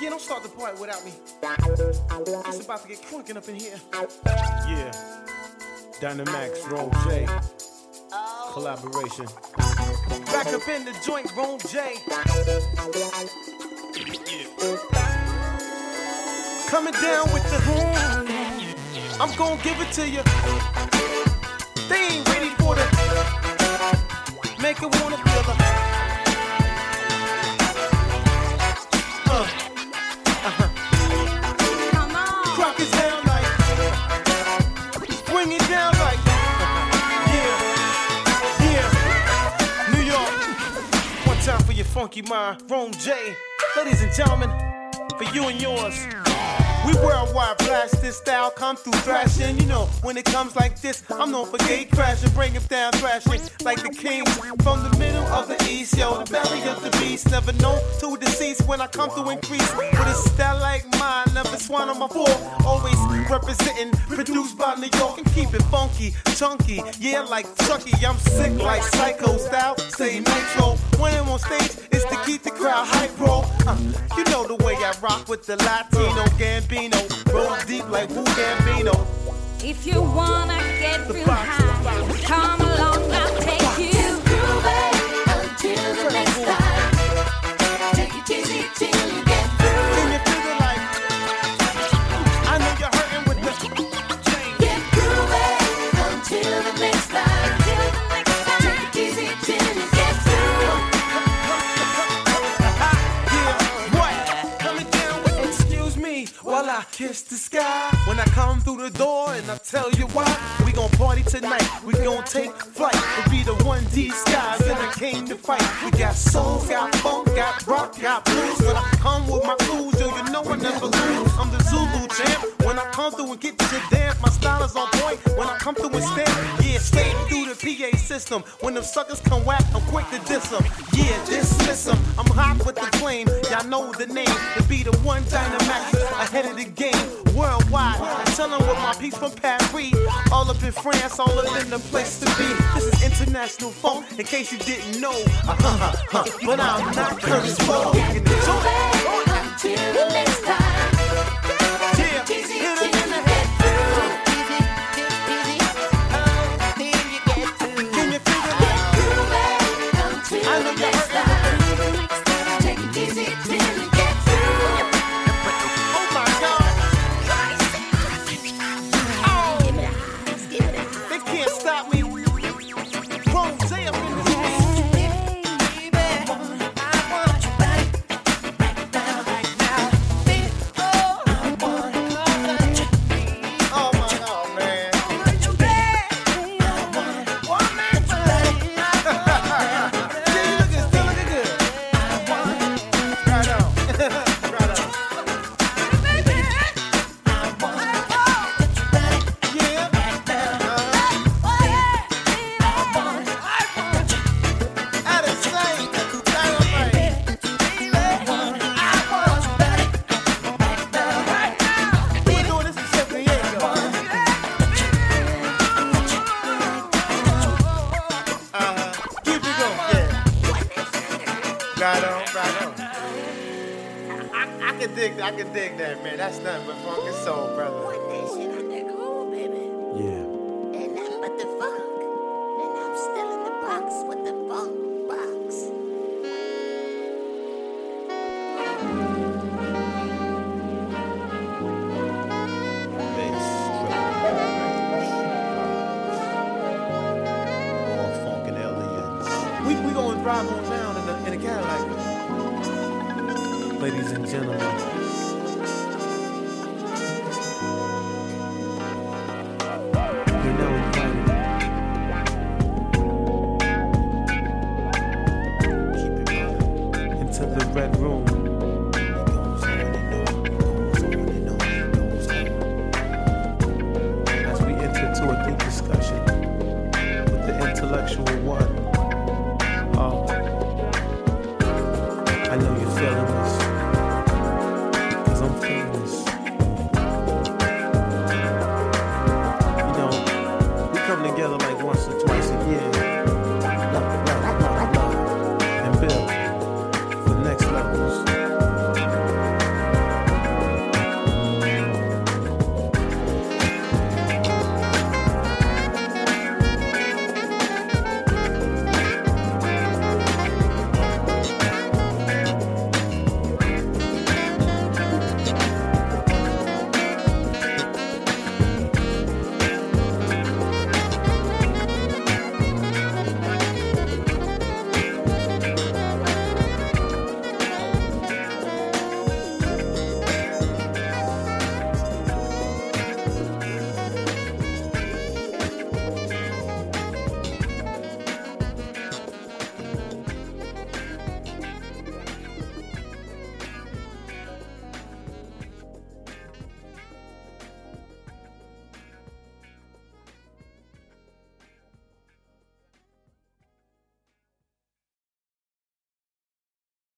Yeah, don't start the party without me. It's about to get crunking up in here. Yeah. Dynamax, Roll J. Collaboration. Back up in the joint, Roll J. Coming down with the horn. I'm gonna give it to you. They ain't ready for the. Make it wanna funky mind. Rome J. Ladies and gentlemen, for you and yours. We worldwide blast this style, come through thrashing. You know, when it comes like this, I'm known for gate crashing, bring it down thrashing like the king from the middle of the east. Yo, the belly of the beast, never known to decease when I come to increase. With a style like mine, never swan on my floor. Always representing, produced by New York and keep it funky, chunky. Yeah, like Chucky, I'm sick like psycho style. Say nitro when I'm on stage, it's to keep the crowd hype, bro. Uh, you know the way I rock with the Latino Gambino, roll deep like Wu Gambino. If you wanna get real high, come along, I'll take you. Kiss the sky. When I come through the door and I tell you why, we gon' party tonight. We gon' take flight. We'll be the one D skies and I came to fight. We got soul, got funk, got rock, got blues. When I come with my clues, yo, you know I never lose. I'm the Zulu champ. When I come through and get to the dance, my style is on point. When I come through and stamp, yeah, straight through the PA system. When them suckers come whack, I'm quick to diss them. Yeah, dismiss them. I'm hot with the flame. Y'all know the name. To be the one Dynamax ahead of the game. Worldwide. I'm chillin' with my peeps from Paris. All up in France, all up in the place to be. This is international funk, in case you didn't know. Uh-huh, huh, but I'm not Curtis. Until the next time. Right. I, I can dig, I can dig that, man. That's nothing but funk and soul, brother. Yeah. And nothing but the funk. And I'm still in the box with the funk box. Bass, All funk and aliens. We we gonna drive on down in the in the Cadillac ladies and gentlemen. You're now invited into the red room.